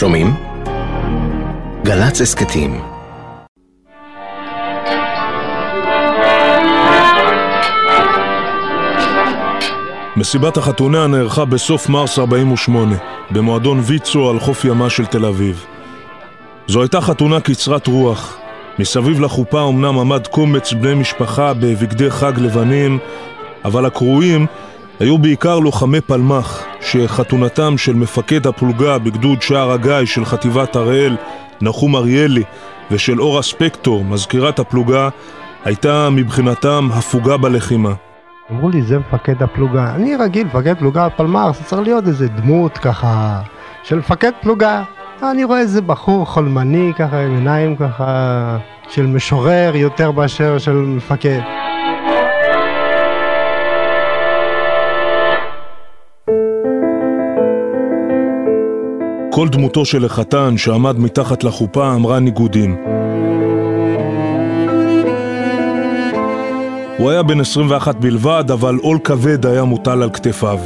שומעים? גל"צ הסכתים מסיבת החתונה נערכה בסוף מרס 48, במועדון ויצו על חוף ימה של תל אביב. זו הייתה חתונה קצרת רוח. מסביב לחופה אמנם עמד קומץ בני משפחה בבגדי חג לבנים, אבל הקרואים היו בעיקר לוחמי פלמ"ח, שחתונתם של מפקד הפלוגה בגדוד שער הגיא של חטיבת הראל, נחום אריאלי, ושל אורה ספקטור, מזכירת הפלוגה, הייתה מבחינתם הפוגה בלחימה. אמרו לי, זה מפקד הפלוגה. אני רגיל, מפקד פלוגה פלמ"ח, זה צריך להיות איזה דמות ככה של מפקד פלוגה. אני רואה איזה בחור חולמני ככה, עם עיניים ככה של משורר יותר מאשר של מפקד. כל דמותו של החתן שעמד מתחת לחופה אמרה ניגודים. הוא היה בן 21 בלבד, אבל עול כבד היה מוטל על כתפיו.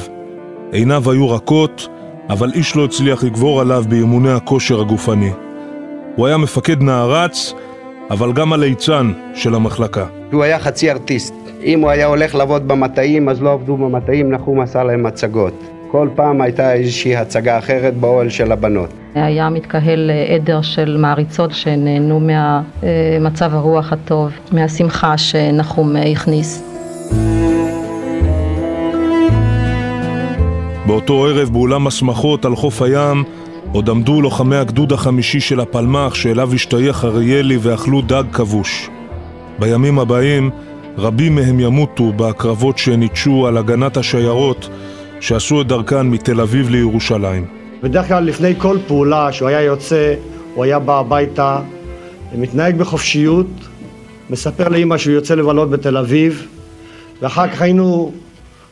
עיניו היו רכות, אבל איש לא הצליח לגבור עליו באימוני הכושר הגופני. הוא היה מפקד נערץ, אבל גם הליצן של המחלקה. הוא היה חצי ארטיסט. אם הוא היה הולך לעבוד במטעים, אז לא עבדו במטעים, נחום עשה להם הצגות. כל פעם הייתה איזושהי הצגה אחרת באוהל של הבנות. היה מתקהל אה, עדר של מעריצות שנהנו מהמצב הרוח הטוב, מהשמחה שנחום אה, הכניס. באותו ערב באולם השמחות על חוף הים עוד עמדו לוחמי הגדוד החמישי של הפלמ"ח שאליו השתייך אריאלי ואכלו דג כבוש. בימים הבאים רבים מהם ימותו בהקרבות שניטשו על הגנת השיירות שעשו את דרכן מתל אביב לירושלים. בדרך כלל לפני כל פעולה שהוא היה יוצא, הוא היה בא הביתה, מתנהג בחופשיות, מספר לאימא שהוא יוצא לבלות בתל אביב, ואחר כך היינו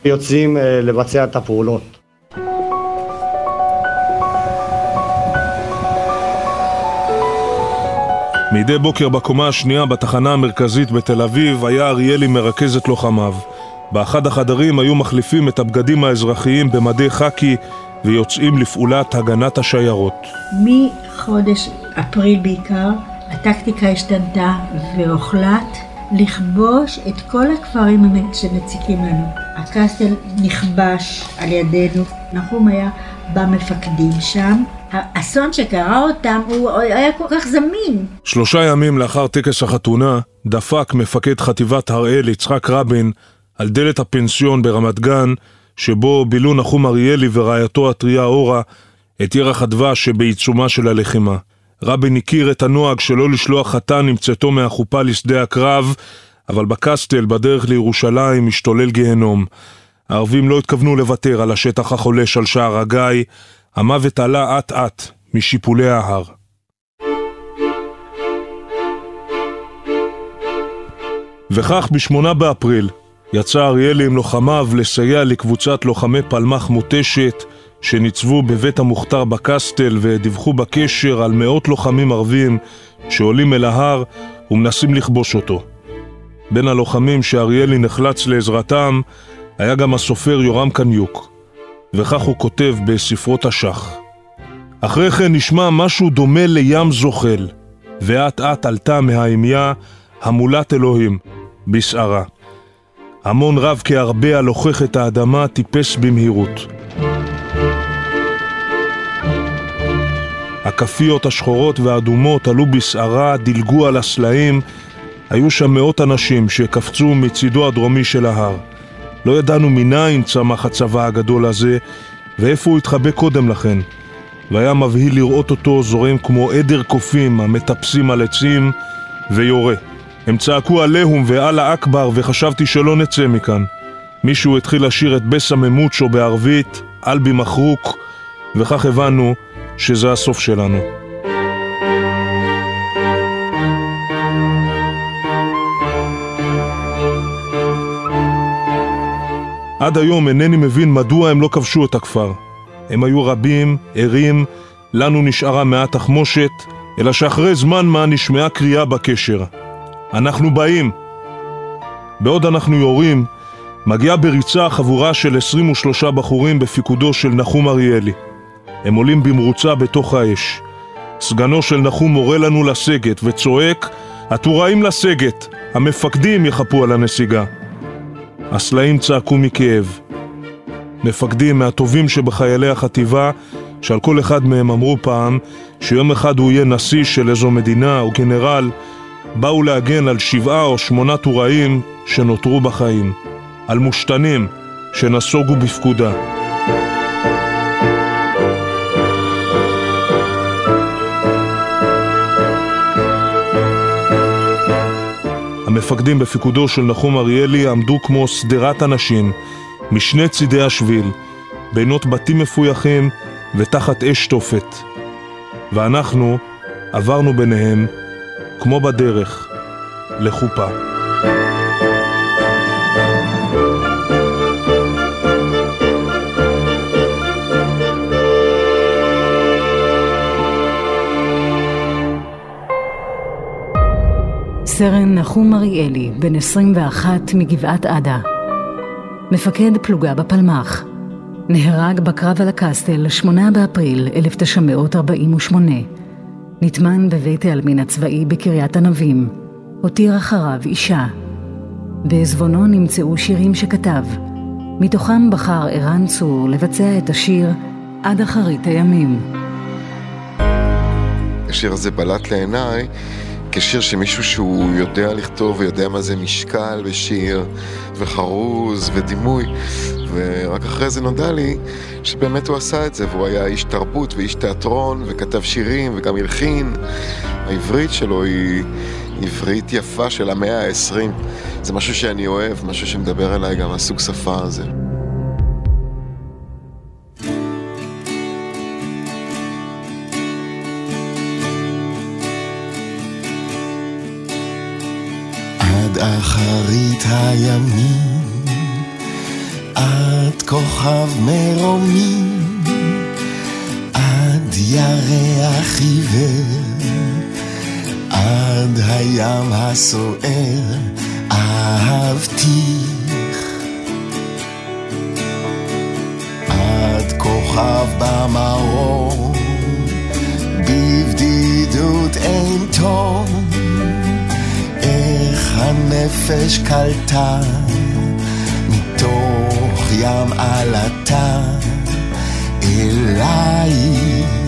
יוצאים אה, לבצע את הפעולות. מדי בוקר בקומה השנייה בתחנה המרכזית בתל אביב היה אריאלי מרכז את לוחמיו. באחד החדרים היו מחליפים את הבגדים האזרחיים במדי חאקי ויוצאים לפעולת הגנת השיירות. מחודש אפריל בעיקר, הטקטיקה השתנתה והוחלט לכבוש את כל הכפרים שמציקים לנו. הקסטל נכבש על ידינו, נחום היה במפקדים שם. האסון שקרה אותם הוא היה כל כך זמין. שלושה ימים לאחר טקס החתונה, דפק מפקד חטיבת הראל יצחק רבין על דלת הפנסיון ברמת גן, שבו בילו נחום אריאלי ורעייתו הטריה אורה את ירח הדבש שבעיצומה של הלחימה. רבין הכיר את הנוהג שלא לשלוח חתן עם צאתו מהחופה לשדה הקרב, אבל בקסטל, בדרך לירושלים, משתולל גיהנום. הערבים לא התכוונו לוותר על השטח החולש על שער הגיא, המוות עלה אט-אט משיפולי ההר. וכך בשמונה באפריל יצא אריאלי עם לוחמיו לסייע לקבוצת לוחמי פלמ"ח מותשת שניצבו בבית המוכתר בקסטל ודיווחו בקשר על מאות לוחמים ערבים שעולים אל ההר ומנסים לכבוש אותו. בין הלוחמים שאריאלי נחלץ לעזרתם היה גם הסופר יורם קניוק, וכך הוא כותב בספרו תש"ח. אחרי כן נשמע משהו דומה לים זוחל, ואט אט עלתה מהאמיה המולת אלוהים, בסערה. המון רב כהרבה הלוחך את האדמה טיפס במהירות. הכפיות השחורות והאדומות עלו בסערה, דילגו על הסלעים. היו שם מאות אנשים שקפצו מצידו הדרומי של ההר. לא ידענו מניין צמח הצבא הגדול הזה, ואיפה הוא התחבא קודם לכן. והיה מבהיל לראות אותו זורם כמו עדר קופים המטפסים על עצים ויורה. הם צעקו עליהום ואללה אכבר וחשבתי שלא נצא מכאן. מישהו התחיל לשיר את בסה ממוצ'ו בערבית, אלבי מחרוק, וכך הבנו שזה הסוף שלנו. עד היום אינני מבין מדוע הם לא כבשו את הכפר. הם היו רבים, ערים, לנו נשארה מעט תחמושת, אלא שאחרי זמן מה נשמעה קריאה בקשר. אנחנו באים. בעוד אנחנו יורים, מגיעה בריצה חבורה של 23 בחורים בפיקודו של נחום אריאלי. הם עולים במרוצה בתוך האש. סגנו של נחום מורה לנו לסגת וצועק, הטוראים לסגת, המפקדים יחפו על הנסיגה. הסלעים צעקו מכאב. מפקדים מהטובים שבחיילי החטיבה, שעל כל אחד מהם אמרו פעם שיום אחד הוא יהיה נשיא של איזו מדינה או גנרל, באו להגן על שבעה או שמונה טוראים שנותרו בחיים, על מושתנים שנסוגו בפקודה. המפקדים בפיקודו של נחום אריאלי עמדו כמו שדרת אנשים משני צידי השביל, בינות בתים מפויחים ותחת אש תופת. ואנחנו עברנו ביניהם, כמו בדרך, לחופה. סרן נחום אריאלי, בן 21 מגבעת עדה. מפקד פלוגה בפלמ"ח. נהרג בקרב על הקסטל 8 באפריל 1948. נטמן בבית העלמין הצבאי בקריית ענבים. הותיר אחריו אישה. בעזבונו נמצאו שירים שכתב. מתוכם בחר ערן צור לבצע את השיר "עד אחרית הימים". השיר הזה בלט לעיניי כשיר שמישהו שהוא יודע לכתוב ויודע מה זה משקל ושיר וחרוז ודימוי ורק אחרי זה נודע לי שבאמת הוא עשה את זה והוא היה איש תרבות ואיש תיאטרון וכתב שירים וגם הלחין. העברית שלו היא עברית יפה של המאה העשרים. זה משהו שאני אוהב, משהו שמדבר אליי גם הסוג שפה הזה אחרית הימים, עד כוכב מרומים, עד ירח עיוור, עד הים הסוער, אהבתיך. עד כוכב במרום, בבדידות אין תום. הנפש קלטה מתוך ים עלתה אלייך.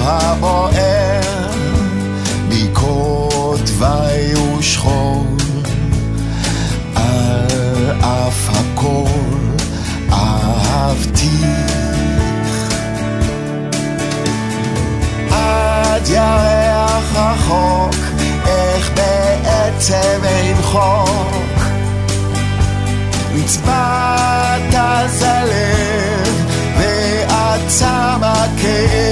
הבוער מקוטבי ושכול על אף הכל אהבתיך עד ירח רחוק איך בעצם אין חוק? אז הלב time I came.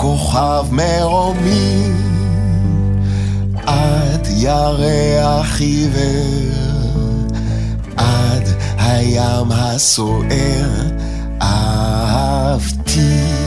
כוכב מרומי עד ירח עיוור עד הים הסוער אהבתי